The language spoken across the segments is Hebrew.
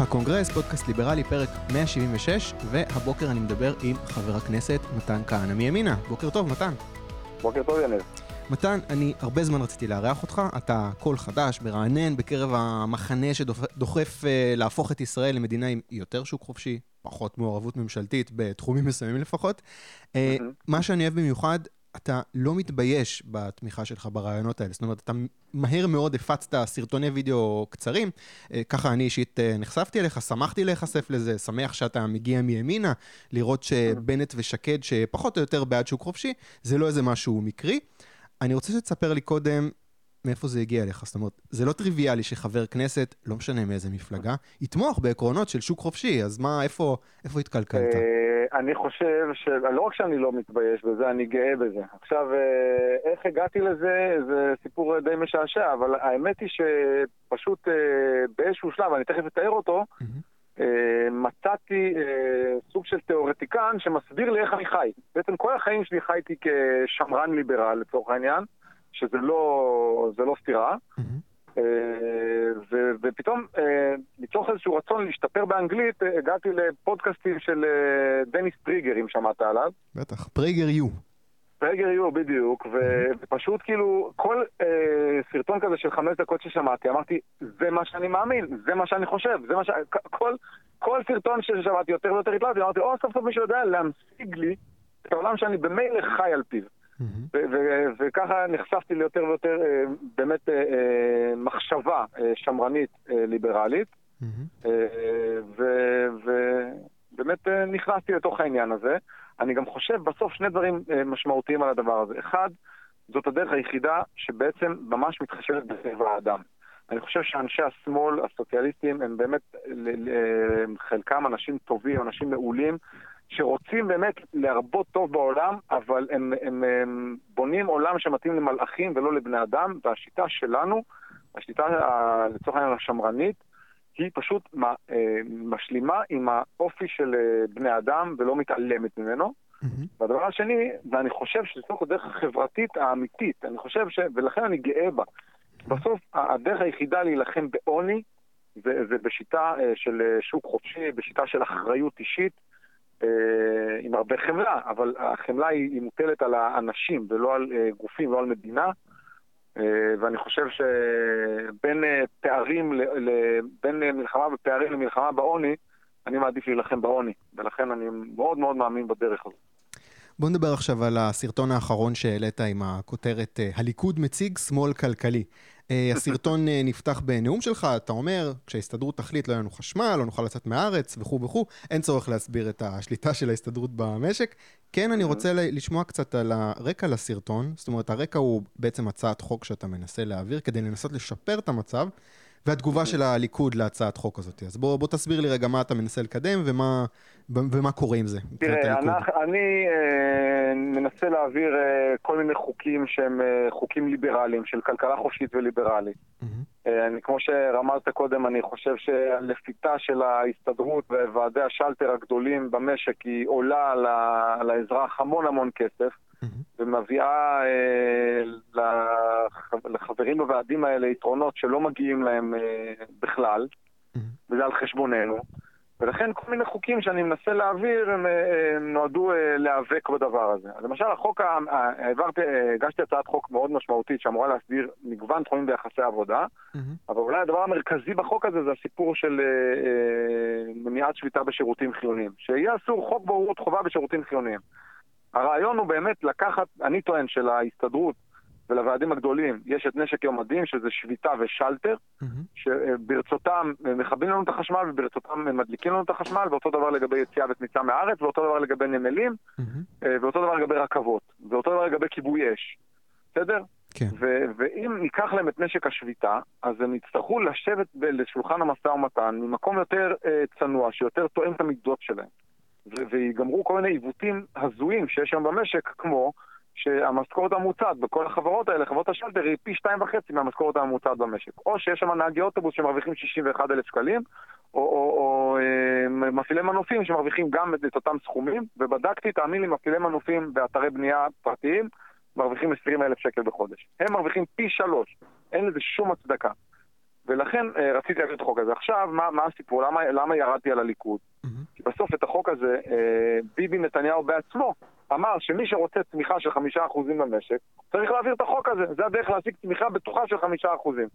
הקונגרס, פודקאסט ליברלי, פרק 176, והבוקר אני מדבר עם חבר הכנסת מתן כהנא מימינה. בוקר טוב, מתן. בוקר טוב, יניב. מתן, אני הרבה זמן רציתי לארח אותך, אתה קול חדש, מרענן, בקרב המחנה שדוחף אה, להפוך את ישראל למדינה עם יותר שוק חופשי, פחות מעורבות ממשלתית, בתחומים מסוימים לפחות. אה, מה שאני אוהב במיוחד, אתה לא מתבייש בתמיכה שלך ברעיונות האלה. זאת אומרת, אתה מהר מאוד הפצת סרטוני וידאו קצרים, אה, ככה אני אישית אה, נחשפתי אליך, שמחתי להיחשף לזה, שמח שאתה מגיע מימינה, לראות שבנט ושקד, שפחות או יותר בעד שוק חופשי, זה לא איזה משהו מקרי. אני רוצה שתספר לי קודם מאיפה זה הגיע אליך. זאת אומרת, זה לא טריוויאלי שחבר כנסת, לא משנה מאיזה מפלגה, יתמוך בעקרונות של שוק חופשי, אז מה, איפה, איפה התקלקלת? אה, אני חושב שלא רק שאני לא מתבייש בזה, אני גאה בזה. עכשיו, אה, איך הגעתי לזה, זה סיפור די משעשע, אבל האמת היא שפשוט אה, באיזשהו שלב, אני תכף אתאר אותו, מצאתי סוג של תיאורטיקן שמסביר לי איך אני חי. בעצם כל החיים שלי חייתי כשמרן ליברל, לצורך העניין. שזה לא, לא סתירה. Mm-hmm. ופתאום, אה, מתוך איזשהו רצון להשתפר באנגלית, אה, הגעתי לפודקאסטים של דניס פריגר, אם שמעת עליו. בטח, פריגר יו. פריגר יו, בדיוק, ופשוט כאילו, כל אה, סרטון כזה של חמש דקות ששמעתי, אמרתי, זה מה שאני מאמין, זה מה שאני חושב, זה מה ש... כל, כל סרטון ששמעתי יותר ויותר התלהבתי, אמרתי, או, סוף סוף מישהו יודע להמשיג לי את העולם שאני במילא חי על פיו. וככה נחשפתי ליותר ויותר אה, באמת אה, אה, מחשבה שמרנית ליברלית, ובאמת נכנסתי לתוך העניין הזה. אני גם חושב בסוף שני דברים משמעותיים על הדבר הזה. אחד, זאת הדרך היחידה שבעצם ממש מתחשבת בטבע האדם. אני חושב שאנשי השמאל, הסוציאליסטים, הם באמת, חלקם אנשים טובים, אנשים מעולים, שרוצים באמת להרבות טוב בעולם, אבל הם, הם, הם בונים עולם שמתאים למלאכים ולא לבני אדם, והשיטה שלנו, השיטה לצורך העניין השמרנית, היא פשוט אה, משלימה עם האופי של אה, בני אדם ולא מתעלמת ממנו. Mm-hmm. והדבר השני, ואני חושב שזאת הדרך החברתית האמיתית, אני חושב ש... ולכן אני גאה בה. בסוף הדרך היחידה להילחם בעוני זה, זה בשיטה אה, של שוק חופשי, בשיטה של אחריות אישית. אה, עם הרבה חמלה, אבל החמלה היא, היא מוטלת על האנשים ולא על אה, גופים, לא על מדינה. אה, ואני חושב שבין פערים, בין מלחמה בפערים למלחמה בעוני, אני מעדיף להילחם בעוני, ולכן אני מאוד מאוד מאמין בדרך הזאת. בוא נדבר עכשיו על הסרטון האחרון שהעלית עם הכותרת הליכוד מציג שמאל כלכלי. אה, הסרטון אה, נפתח בנאום שלך, אתה אומר, כשההסתדרות תחליט לא יהיה לנו חשמל, לא נוכל לצאת מהארץ וכו' וכו', אין צורך להסביר את השליטה של ההסתדרות במשק. כן, אני רוצה לשמוע קצת על הרקע לסרטון, זאת אומרת, הרקע הוא בעצם הצעת חוק שאתה מנסה להעביר כדי לנסות לשפר את המצב. והתגובה של הליכוד להצעת חוק הזאת. אז בוא, בוא תסביר לי רגע מה אתה מנסה לקדם ומה, ומה קורה עם זה. תראה, אני, אני אה, מנסה להעביר אה, כל מיני חוקים שהם אה, חוקים ליברליים, של כלכלה חופשית וליברלית. Mm-hmm. אה, אני, כמו שרמזת קודם, אני חושב שהלפיתה של ההסתדרות וועדי השלטר הגדולים במשק היא עולה על האזרח המון המון כסף. ומביאה אה, לחברים בוועדים האלה יתרונות שלא מגיעים להם אה, בכלל, וזה על חשבוננו. ולכן כל מיני חוקים שאני מנסה להעביר הם, אה, הם נועדו להיאבק בדבר הזה. למשל, החוק, העברתי, הגשתי הצעת חוק מאוד משמעותית שאמורה להסדיר מגוון תחומים ביחסי עבודה, mm-hmm. אבל אולי הדבר המרכזי בחוק הזה זה הסיפור של מניעת שביתה בשירותים חיוניים. שיהיה אסור חוק בוררות חובה בשירותים חיוניים. הרעיון הוא באמת לקחת, אני טוען שלהסתדרות ולוועדים הגדולים יש את נשק יום הדין, שזה שביתה ושלטר, mm-hmm. שברצותם מכבים לנו את החשמל וברצותם מדליקים לנו את החשמל, ואותו דבר לגבי יציאה וכניסה מהארץ, ואותו דבר לגבי נמלים, mm-hmm. ואותו דבר לגבי רכבות, ואותו דבר לגבי כיבוי אש. בסדר? כן. ו- ואם ניקח להם את נשק השביתה, אז הם יצטרכו לשבת לשולחן המשא ומתן ממקום יותר אה, צנוע, שיותר תואם את המידות שלהם. ויגמרו כל מיני עיוותים הזויים שיש היום במשק, כמו שהמשכורת הממוצעת בכל החברות האלה, חברות השלטר, היא פי שתיים וחצי מהמשכורת הממוצעת במשק. או שיש שם נהגי אוטובוס שמרוויחים 61 אלף שקלים, או, או, או אה, מפעילי מנופים שמרוויחים גם את, את אותם סכומים, ובדקתי, תאמין לי, מפעילי מנופים באתרי בנייה פרטיים מרוויחים 20 אלף שקל בחודש. הם מרוויחים פי שלוש, אין לזה שום הצדקה. ולכן אה, רציתי להביא את החוק הזה. עכשיו, מה, מה הסיפור? למה, למה ירדתי על הליכוד? Mm-hmm. כי בסוף את החוק הזה, אה, ביבי נתניהו בעצמו אמר שמי שרוצה צמיחה של חמישה אחוזים במשק, צריך להעביר את החוק הזה. זה הדרך להשיג צמיחה בטוחה של חמישה אחוזים.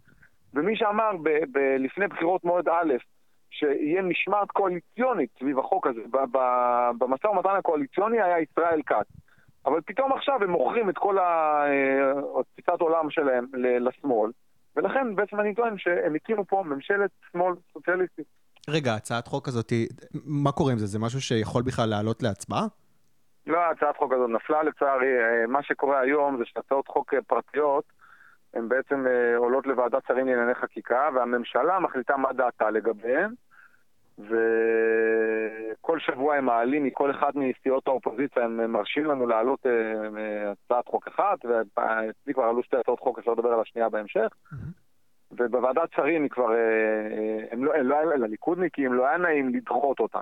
ומי שאמר ב- ב- לפני בחירות מועד א', שיהיה משמעת קואליציונית סביב החוק הזה, במשא ומתן הקואליציוני היה ישראל כץ. אבל פתאום עכשיו הם מוכרים את כל התפיסת אה, עולם שלהם לשמאל, ולכן בעצם אני טוען שהם הקימו פה ממשלת שמאל סוציאליסטית. רגע, הצעת חוק הזאת, מה קורה עם זה? זה משהו שיכול בכלל לעלות להצבעה? לא, הצעת חוק הזאת נפלה לצערי. אה, מה שקורה היום זה שהצעות חוק אה, פרטיות, הן בעצם עולות לוועדת שרים לענייני חקיקה, והממשלה מחליטה מה דעתה לגביהן. וכל שבוע הם מעלים מכל אחד מסיעות האופוזיציה, הם מרשים לנו להעלות אה, הצעת חוק אחת, ואצלי כבר עלו שתי הצעות חוק, אפשר לדבר על השנייה בהמשך. ובוועדת שרים היא כבר, אה, אה, הם לא, הם לא, לליכודניקים לא היה נעים לדחות אותה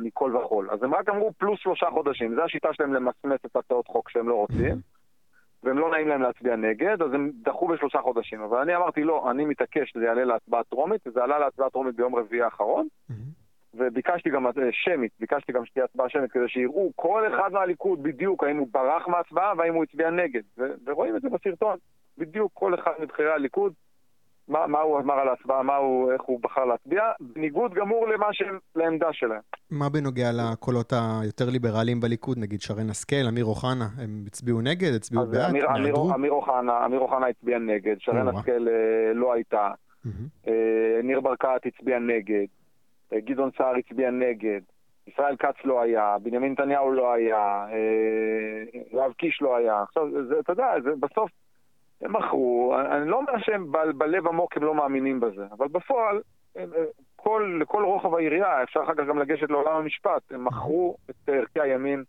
מכל וכול. אז הם רק אמרו פלוס שלושה חודשים, זו השיטה שלהם למסמס את הצעות חוק שהם לא רוצים. והם לא נעים להם להצביע נגד, אז הם דחו בשלושה חודשים. אבל אני אמרתי, לא, אני מתעקש שזה יעלה להצבעה טרומית, וזה עלה להצבעה טרומית ביום רביעי האחרון, mm-hmm. וביקשתי גם אה, שמית, ביקשתי גם שתהיה הצבעה שמית כדי שיראו כל אחד מהליכוד בדיוק האם הוא ברח מההצבעה והאם הוא הצביע נגד. ו- ורואים את זה בסרטון, בדיוק כל אחד מבכירי הליכוד מה, מה הוא אמר על ההצבעה, מה הוא, איך הוא בחר להצביע, בניגוד גמור למה שהם, לעמדה שלהם. מה בנוגע לקולות היותר ליברליים בליכוד, נגיד שרן השכל, אמיר אוחנה, הם הצביעו נגד, הצביעו בעד, אמיר, אמיר, אמיר, אוחנה, אמיר אוחנה הצביע נגד, שרן השכל אה, לא הייתה, אה, ניר ברקת הצביע נגד, אה, גדעון סער הצביע נגד, ישראל כץ לא היה, בנימין נתניהו לא היה, יואב קיש לא היה. עכשיו, זה, אתה יודע, זה בסוף... הם מכרו, אני לא אומר שהם ב, בלב עמוק הם לא מאמינים בזה, אבל בפועל, הם, כל, לכל רוחב העירייה, אפשר אחר כך גם לגשת לעולם המשפט, הם מכרו את ערכי הימין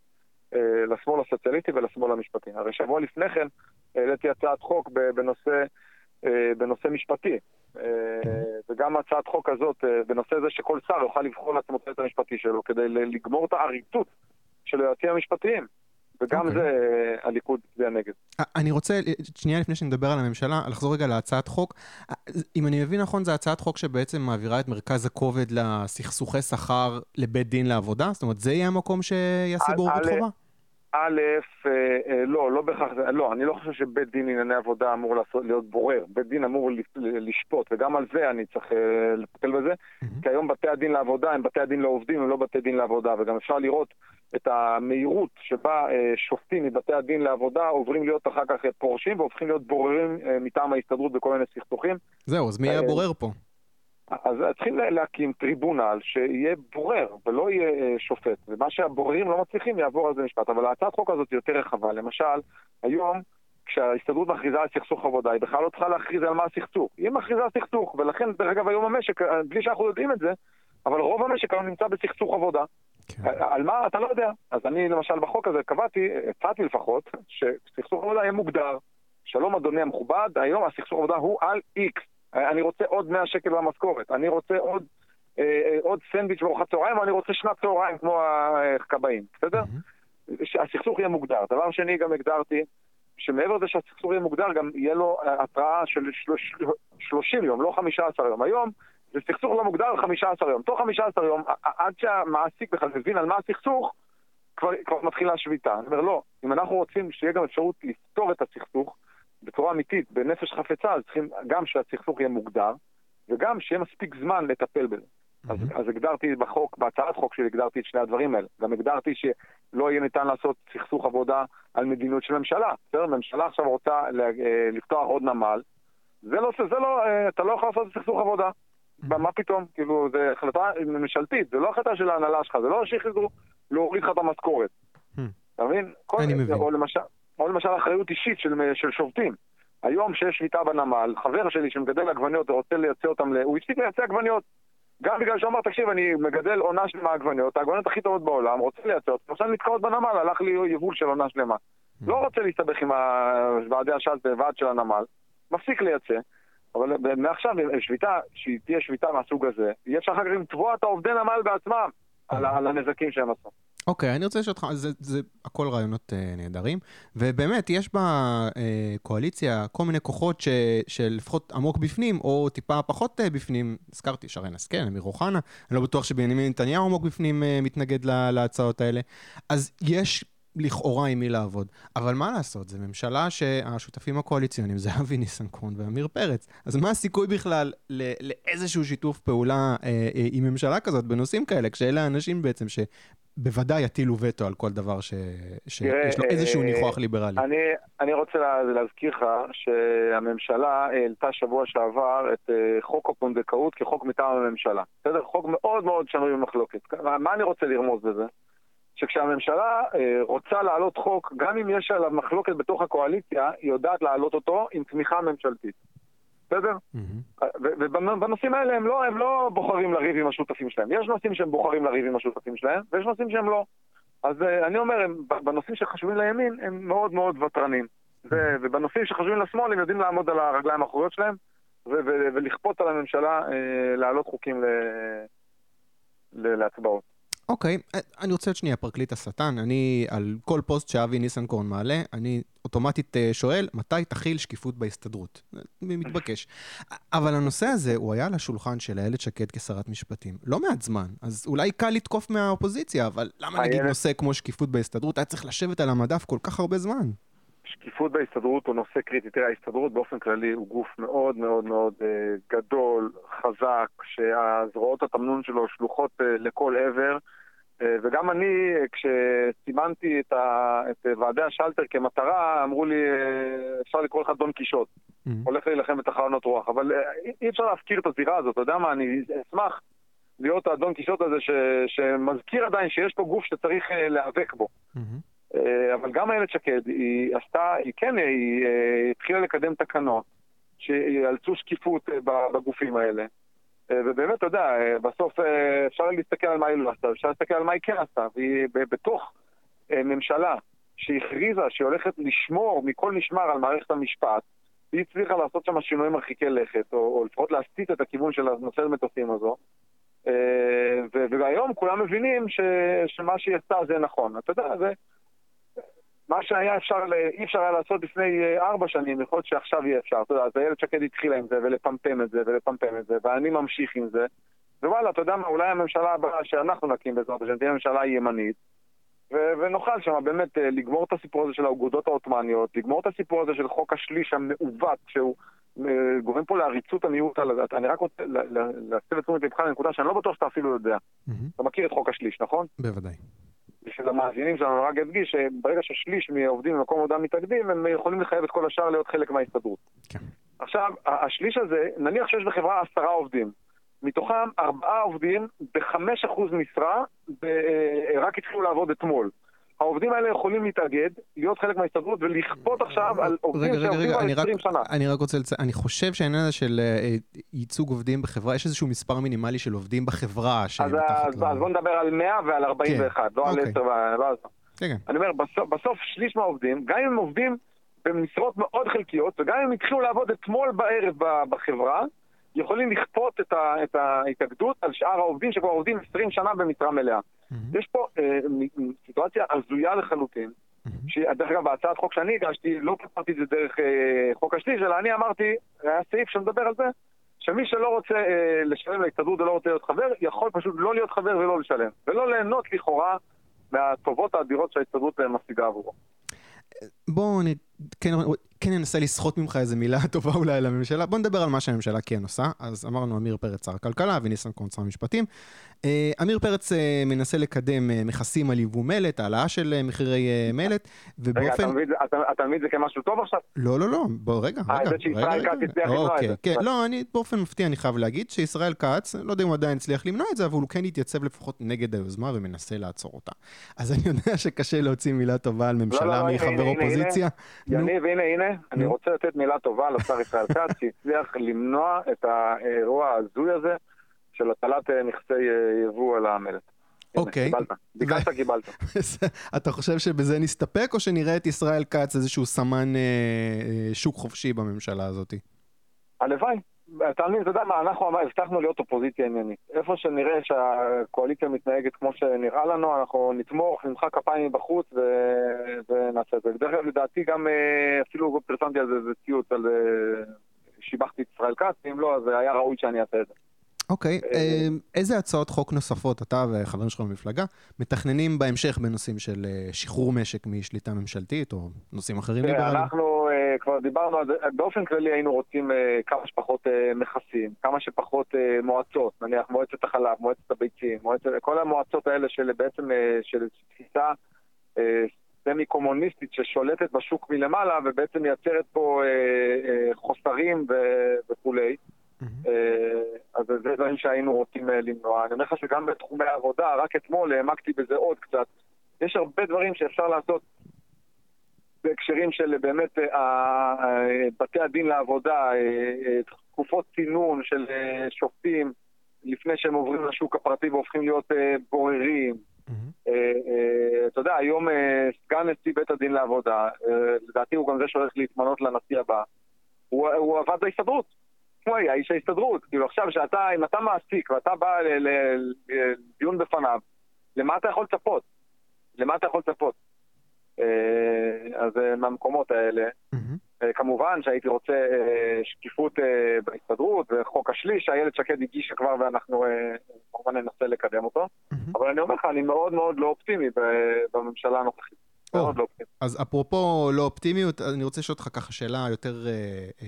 אה, לשמאל הסוציאליסטי ולשמאל המשפטי. הרי שבוע לפני כן העליתי הצעת חוק בנושא, אה, בנושא משפטי, אה, וגם הצעת חוק הזאת אה, בנושא זה שכל שר יוכל לבחור לעצמו את המשפטי שלו כדי לגמור את העריצות של היועצים המשפטיים. וגם okay. אוקיי. זה הליכוד הצביע נגד. אני רוצה, שנייה לפני שנדבר על הממשלה, לחזור רגע להצעת חוק. אם אני מבין נכון, זו הצעת חוק שבעצם מעבירה את מרכז הכובד לסכסוכי שכר לבית דין לעבודה? זאת אומרת, זה יהיה המקום שיעשה בוררות חובה? א', אה, אה, לא, לא בהכרח, לא, אני לא חושב שבית דין לענייני עבודה אמור לעשות, להיות בורר. בית דין אמור לשפוט, וגם על זה אני צריך אה, לטפל בזה, כי היום בתי הדין לעבודה הם בתי הדין לעובדים, הם לא בתי דין לעבודה, וגם אפשר לראות את המהירות שבה שופטים מבתי הדין לעבודה עוברים להיות אחר כך פורשים והופכים להיות בוררים מטעם ההסתדרות בכל מיני סכסוכים. זהו, אז מי יהיה הבורר פה? אז צריכים להקים טריבונל שיהיה בורר ולא יהיה אה, שופט, ומה שהבוררים לא מצליחים יעבור על זה משפט. אבל הצעת חוק הזאת היא יותר רחבה. למשל, היום כשההסתדרות מכריזה על סכסוך עבודה, היא בכלל לא צריכה להכריז על מה הסכסוך. היא מכריזה על סכסוך, ולכן, דרך אגב, היום המשק, אה, בלי שאנחנו יודעים את זה, אבל רוב המשק היום נמצא בסכסוך עבודה. כן. על מה אתה לא יודע. אז אני למשל בחוק הזה קבעתי, הצעתי לפחות, שסכסוך עבודה יהיה מוגדר. שלום אדוני המכובד, היום הסכסוך עבודה הוא על איקס. אני רוצה עוד 100 שקל במשכורת, אני רוצה עוד, אה, אה, עוד סנדוויץ' בארוחת צהריים, או אני רוצה שנת צהריים כמו הכבאים, בסדר? Mm-hmm. שהסכסוך יהיה מוגדר. דבר שני, גם הגדרתי שמעבר לזה שהסכסוך יהיה מוגדר, גם יהיה לו התראה של 30 יום, לא 15 יום. היום זה סכסוך לא מוגדר 15 יום. תוך 15 יום, עד שהמעסיק בכלל מבין על מה הסכסוך, כבר, כבר מתחילה שביתה. אני אומר, לא, אם אנחנו רוצים שיהיה גם אפשרות לפתור את הסכסוך, בצורה אמיתית, בנפש חפצה, אז צריכים גם שהסכסוך יהיה מוגדר, וגם שיהיה מספיק זמן לטפל בזה. Mm-hmm. אז, אז הגדרתי בחוק, בהצעת חוק שלי הגדרתי את שני הדברים האלה. גם הגדרתי שלא יהיה ניתן לעשות סכסוך עבודה על מדיניות של ממשלה. בסדר? ממשלה עכשיו רוצה אה, לפתוח עוד נמל, זה לא, זה לא, אה, אתה לא יכול לעשות סכסוך עבודה. Mm-hmm. מה פתאום? כאילו, זו החלטה ממשלתית, זה לא החלטה של ההנהלה שלך, זה לא שהחליטו להוריד לך את המשכורת. אתה מבין? אני מבין. או למשל, או למשל אחריות אישית של, של שובתים. היום שיש שביתה בנמל, חבר שלי שמגדל עגבניות ורוצה לייצא אותם, הוא הפסיק לייצא עגבניות. גם בגלל שהוא אמר, תקשיב, אני מגדל עונה שלמה עגבניות, העגבניות הכי טובות בעולם, רוצה לייצא אותם, עכשיו נתקעות בנמל, הלך לי יבול של עונה שלמה. לא רוצה להסתבך עם ועדי השלט ועד של הנמל, מפסיק לייצא, אבל מעכשיו שביתה, שהיא תהיה שביתה מהסוג הזה, יהיה אפשר אחר כך לתבוע את העובדי נמל בעצמם על, על הנזקים שהם עשו. אוקיי, אני רוצה לשאול אותך, זה, זה הכל רעיונות uh, נהדרים, ובאמת, יש בקואליציה uh, כל מיני כוחות ש, שלפחות עמוק בפנים, או טיפה פחות uh, בפנים, הזכרתי, שרן השכל, אמיר אוחנה, אני לא בטוח שבנימין נתניהו עמוק בפנים uh, מתנגד לה, להצעות האלה. אז יש לכאורה עם מי לעבוד. אבל מה לעשות, זו ממשלה שהשותפים הקואליציוניים זה אבי ניסנקורן ועמיר פרץ. אז מה הסיכוי בכלל לאיזשהו שיתוף פעולה אה, אה, עם ממשלה כזאת בנושאים כאלה, כשאלה האנשים בעצם שבוודאי יטילו וטו על כל דבר ש... שיש לו איזשהו אה, ניחוח ליברלי. אני, אני רוצה לה, להזכיר לך שהממשלה העלתה שבוע שעבר את אה, חוק הפונדקאות כחוק מטעם הממשלה. בסדר? חוק מאוד מאוד שנוי במחלוקת. מה אני רוצה לרמוז בזה? שכשהממשלה אה, רוצה להעלות חוק, גם אם יש עליו מחלוקת בתוך הקואליציה, היא יודעת להעלות אותו עם תמיכה ממשלתית. בסדר? Mm-hmm. ובנושאים האלה הם לא, הם לא בוחרים לריב עם השותפים שלהם. יש נושאים שהם בוחרים לריב עם השותפים שלהם, ויש נושאים שהם לא. אז uh, אני אומר, הם, בנושאים שחשובים לימין, הם מאוד מאוד ותרנים. mm-hmm. ובנושאים שחשובים לשמאל, הם יודעים לעמוד על הרגליים האחוריות שלהם, ו, ו, ולכפות על הממשלה uh, להעלות חוקים ל, ל, להצבעות. אוקיי, okay, אני רוצה להיות שנייה פרקליט השטן. אני, על כל פוסט שאבי ניסנקורן מעלה, אני אוטומטית אה, שואל, מתי תכיל שקיפות בהסתדרות? מתבקש. אבל הנושא הזה, הוא היה על השולחן של איילת שקד כשרת משפטים. לא מעט זמן, אז אולי קל לתקוף מהאופוזיציה, אבל למה נגיד נושא כמו שקיפות בהסתדרות היה צריך לשבת על המדף כל כך הרבה זמן? שקיפות בהסתדרות הוא נושא קריטי. תראה, ההסתדרות באופן כללי הוא גוף מאוד מאוד מאוד uh, גדול, חזק, שהזרועות התמנון שלו שלוחות uh, לכל עבר. Uh, וגם אני, כשסימנתי את, ה, את ועדי השלטר כמטרה, אמרו לי, uh, אפשר לקרוא לך דון קישוט. Mm-hmm. הולך להילחם בתחנות רוח. אבל uh, אי אפשר להפקיר את הזירה הזאת, אתה יודע מה, אני אשמח להיות האדון קישוט הזה ש, שמזכיר עדיין שיש פה גוף שצריך uh, להיאבק בו. Mm-hmm. אה, אבל גם איילת שקד, היא עשתה, היא כן, היא אה, התחילה לקדם תקנות שיאלצו שקיפות אה, בגופים האלה. ובאמת, אתה יודע, בסוף אפשר להסתכל על מה היא לא עשתה, אפשר להסתכל על מה היא כן עשתה. והיא בתוך ממשלה שהכריזה שהיא הולכת לשמור מכל משמר על מערכת המשפט, היא הצליחה לעשות שם שינויים מרחיקי לכת, או, או לפחות להסתית את הכיוון של הנושא המטוסים הזו. והיום כולם מבינים ש, שמה שהיא עשתה זה נכון. אתה יודע, זה... מה שהיה אפשר, אי אפשר היה לעשות לפני אה, ארבע שנים, יכול להיות שעכשיו יהיה אפשר. אתה יודע, אז איילת שקד התחילה עם זה, ולפמפם את זה, ולפמפם את זה, ואני ממשיך עם זה. ווואלה, אתה יודע מה, אולי הממשלה הבאה שאנחנו נקים בעזרת השם תהיה ממשלה ימנית, ו- ונוכל שם באמת אה, לגמור את הסיפור הזה של האגודות העות'מאניות, לגמור את הסיפור הזה של חוק השליש המעוות, שהוא אה, גורם פה לעריצות המיעוט על הדת. אני רק רוצה להסב את תשומת לבך לנקודה שאני לא בטוח שאתה אפילו יודע. Mm-hmm. אתה מכיר את חוק השליש, נכון? בוודאי. בשביל המאזינים שלנו רק אדגיש שברגע ששליש מהעובדים במקום עבודה מתאגדים, הם יכולים לחייב את כל השאר להיות חלק מההסתדרות. כן. עכשיו, השליש הזה, נניח שיש בחברה עשרה עובדים, מתוכם ארבעה עובדים בחמש אחוז משרה, אה, רק התחילו לעבוד אתמול. העובדים האלה יכולים להתאגד, להיות חלק מההסתדרות ולכפות עכשיו על עובדים שעובדים על 20 שנה. אני רק רוצה לציין, אני חושב שהעניין הזה של אה, ייצוג עובדים בחברה, יש איזשהו מספר מינימלי של עובדים בחברה. אז בוא נדבר על 100 ועל 41, כן. לא על 10 אוקיי. ועל 10. כן, כן. אני אומר, בסוף שליש מהעובדים, גם אם הם עובדים במשרות מאוד חלקיות, וגם אם הם התחילו לעבוד אתמול בערב בחברה, יכולים לכפות את ההתאגדות על שאר העובדים שכבר עובדים 20 שנה במשרה מלאה. Mm-hmm. יש פה אה, סיטואציה הזויה לחלוטין, mm-hmm. שדרך אגב, בהצעת חוק שאני הגשתי, לא פתרתי את זה דרך אה, חוק השליש, אלא אני אמרתי, היה סעיף שמדבר על זה, שמי שלא רוצה אה, לשלם להסתדרות ולא רוצה להיות חבר, יכול פשוט לא להיות חבר ולא לשלם, ולא ליהנות לכאורה מהטובות האדירות שההסתדרות משיגה עבורו. בואו כן, כן ננסה לסחוט ממך איזה מילה טובה אולי לממשלה. בוא נדבר על מה שהממשלה כן עושה. אז אמרנו עמיר פרץ שר הכלכלה וניסנקורן שר המשפטים. אה, עמיר פרץ אה, מנסה לקדם אה, מכסים על יבוא מלט, העלאה של מחירי מלט, ובאופן... רגע, אתה מבין את זה כמשהו טוב עכשיו? לא, לא, לא, בוא רגע, רגע. אה, זה שישראל כץ הצליח למנוע את אוקיי, זה. כן, לא, אני באופן מפתיע אני חייב להגיד שישראל כץ, לא יודע אם הוא עדיין הצליח למנוע את זה, אבל הוא כן התייצב לפחות נגד היוזמה ומנסה לעצור אותה. אז אני יודע שקשה להוציא מילה טובה על ממשלה לא, לא, מחבר אופוזיציה. יניב, הנה, הנה, אני רוצה לתת מילה טובה לשר ישראל כץ, שהצליח למנוע את האירוע ההזוי הזה של הטלת אה, נכסי אה, יבוא על המלט. אוקיי. קיבלת, ביקשת, קיבלת. אתה חושב שבזה נסתפק, או שנראה את ישראל כץ איזשהו סמן אה, שוק חופשי בממשלה הזאת? הלוואי. אתה מבין, אתה יודע מה, אנחנו הבטחנו להיות אופוזיציה עניינית. איפה שנראה שהקואליציה מתנהגת כמו שנראה לנו, אנחנו נתמוך, נמחא כפיים מבחוץ ו... ונעשה את זה. בדרך כלל, לדעתי, גם אה, אפילו פרסמתי על זה איזה ציוץ על... אה, שיבחתי את ישראל כץ, אם לא, אז היה ראוי שאני אעשה את זה. אוקיי, okay, אה, איזה הצעות חוק נוספות אתה וחברים שלך במפלגה מתכננים בהמשך בנושאים של שחרור משק משליטה ממשלתית או נושאים אחרים ליברליים? אנחנו כבר דיברנו על זה, באופן כללי היינו רוצים אה, כמה שפחות אה, מכסים, כמה שפחות אה, מועצות, נניח מועצת החלב, מועצת הביצים, מועצת, כל המועצות האלה של בעצם, של תפיסה סמי קומוניסטית ששולטת בשוק מלמעלה ובעצם מייצרת פה חוסרים וכולי. אז זה דברים שהיינו רוצים למנוע. אני אומר לך שגם בתחומי העבודה, רק אתמול העמקתי בזה עוד קצת. יש הרבה דברים שאפשר לעשות בהקשרים של באמת אה, אה, בתי הדין לעבודה, אה, תקופות צינון של שופטים לפני שהם עוברים לשוק הפרטי והופכים להיות בוררים. Mm-hmm. אתה יודע, היום סגן נשיא בית הדין לעבודה, לדעתי הוא גם זה שהולך להתמנות לנשיא הבא, הוא עבד בהסתדרות. הוא היה איש ההסתדרות. כאילו עכשיו שאתה, אם אתה מעסיק ואתה בא לדיון בפניו, למה אתה יכול לצפות? למה אתה יכול לצפות? אה, אז אה, מהמקומות האלה. Mm-hmm. כמובן שהייתי רוצה שקיפות בהסתדרות וחוק השליש שאיילת שקד הגישה כבר ואנחנו כמובן ננסה לקדם אותו. Mm-hmm. אבל אני אומר לך, אני מאוד מאוד לא אופטימי בממשלה הנוכחית. Oh, מאוד לא אופטימי. אז אפרופו לא אופטימיות, אני רוצה לשאול אותך ככה שאלה יותר אה, אה,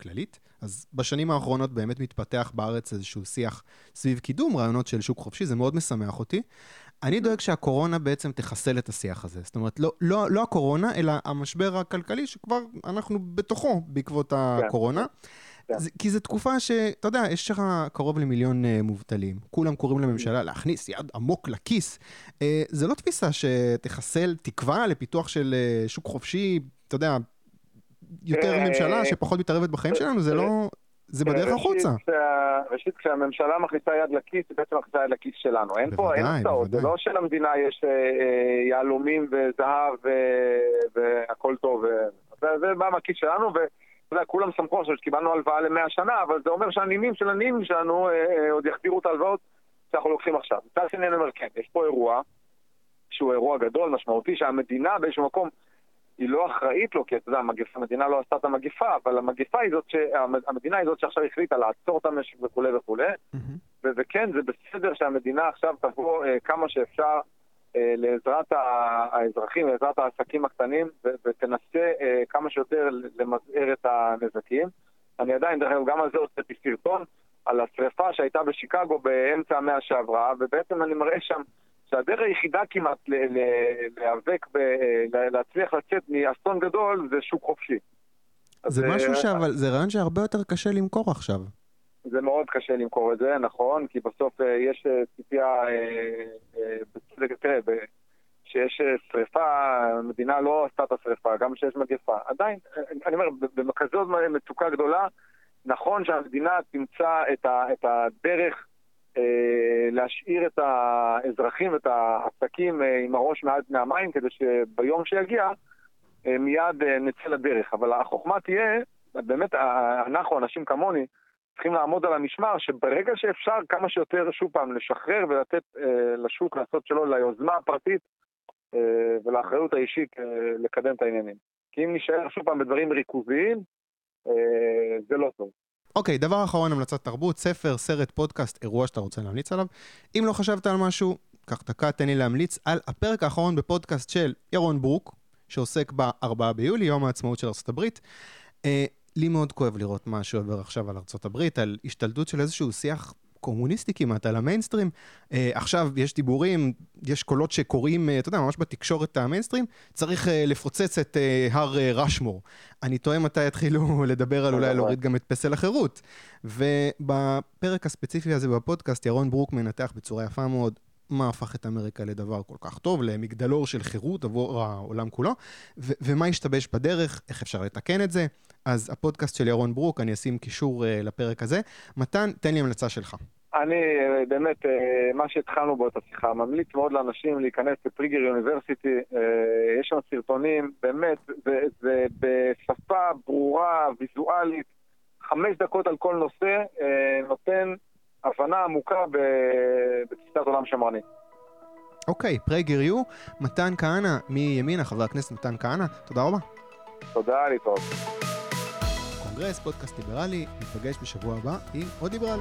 כללית. אז בשנים האחרונות באמת מתפתח בארץ איזשהו שיח סביב קידום רעיונות של שוק חופשי, זה מאוד משמח אותי. אני דואג שהקורונה בעצם תחסל את השיח הזה. זאת אומרת, לא, לא, לא הקורונה, אלא המשבר הכלכלי שכבר אנחנו בתוכו בעקבות כן. הקורונה. כן. זה, כי זו תקופה שאתה יודע, יש לך קרוב למיליון uh, מובטלים, כולם קוראים לממשלה להכניס יד עמוק לכיס. Uh, זה לא תפיסה שתחסל תקווה לפיתוח של uh, שוק חופשי, אתה יודע, יותר ממשלה שפחות מתערבת בחיים שלנו, זה לא... זה בדרך החוצה. ראשית, כשהממשלה מכניסה יד לכיס, היא בעצם מכניסה יד לכיס שלנו. אין פה, אין הצעות. זה לא שלמדינה יש אה, אה, יהלומים וזהב והכל טוב. זה בא מהכיס שלנו, ואתה יודע, כולם שמחו עכשיו שקיבלנו הלוואה למאה שנה, אבל זה אומר שהנינים של הנינים שלנו אה, עוד יחדירו את ההלוואות שאנחנו לוקחים עכשיו. מצד שני אני אומר, כן, יש פה אירוע שהוא אירוע גדול, משמעותי, שהמדינה באיזשהו מקום... היא לא אחראית לו, כי אתה יודע, המדינה לא עשתה את המגפה, אבל המגפה היא זאת, ש... המדינה היא זאת שעכשיו החליטה לעצור את המשק וכולי וכולי, mm-hmm. וכן, זה בסדר שהמדינה עכשיו תבוא אה, כמה שאפשר אה, לעזרת האזרחים, לעזרת העסקים הקטנים, ו... ותנסה אה, כמה שיותר למזער את הנזקים. אני עדיין, דרך אגב, גם על זה הוצאתי סרטון, על השרפה שהייתה בשיקגו באמצע המאה שעברה, ובעצם אני מראה שם שהדרך היחידה כמעט להיאבק, להצליח לצאת מאסון גדול, זה שוק חופשי. זה משהו אה, שאבל, זה רעיון שהרבה יותר קשה למכור עכשיו. זה מאוד קשה למכור את זה, נכון, כי בסוף אה, יש אה, ציפייה, תראה, כשיש שריפה, המדינה לא עשתה את השריפה, גם כשיש מגפה. עדיין, אני אומר, בכזאת מצוקה גדולה, נכון שהמדינה תמצא את הדרך להשאיר את האזרחים ואת העסקים אה, עם הראש מעל פני המים, כדי שביום שיגיע אה, מיד נצא לדרך. אבל החוכמה תהיה, באמת, אנחנו, אנשים כמוני, צריכים לעמוד על המשמר, שברגע שאפשר כמה שיותר, שוב פעם, לשחרר ולתת לשוק לעשות שלו, ליוזמה הפרטית ולאחריות האישית לקדם את העניינים. כי אם נשאר שוב פעם בדברים ריכוזיים, זה לא טוב. אוקיי, דבר אחרון, המלצת תרבות, ספר, סרט, פודקאסט, אירוע שאתה רוצה להמליץ עליו. אם לא חשבת על משהו, קח דקה, תן לי להמליץ על הפרק האחרון בפודקאסט של ירון ברוק, שעוסק ב-4 ביולי, יום העצמאות של ארה"ב. אה, לי מאוד כואב לראות מה שעובר עכשיו על ארה"ב, על השתלטות של איזשהו שיח קומוניסטי כמעט, על המיינסטרים. Uh, עכשיו יש דיבורים, יש קולות שקוראים, uh, אתה יודע, ממש בתקשורת המיינסטרים, צריך uh, לפוצץ את uh, הר uh, רשמור. אני תוהה מתי יתחילו לדבר על אולי להוריד גם את פסל החירות. ובפרק הספציפי הזה בפודקאסט, ירון ברוק מנתח בצורה יפה מאוד מה הפך את אמריקה לדבר כל כך טוב, למגדלור של חירות עבור העולם כולו, ו- ומה השתבש בדרך, איך אפשר לתקן את זה. אז הפודקאסט של ירון ברוק, אני אשים קישור uh, לפרק הזה. מתן, תן לי המלצה שלך. אני אה, באמת, אה, מה שהתחלנו בו את השיחה, ממליץ מאוד לאנשים להיכנס לפריגר יוניברסיטי, יש שם סרטונים, באמת, זה בשפה ברורה, ויזואלית, חמש דקות על כל נושא נותן הבנה עמוקה בתפיסת עולם שמרנית. אוקיי, gear you, מתן כהנא מימינה, חבר הכנסת מתן כהנא, תודה רבה. תודה, להתראות. קונגרס, פודקאסט ליברלי, ניפגש בשבוע הבא עם עוד ליברל.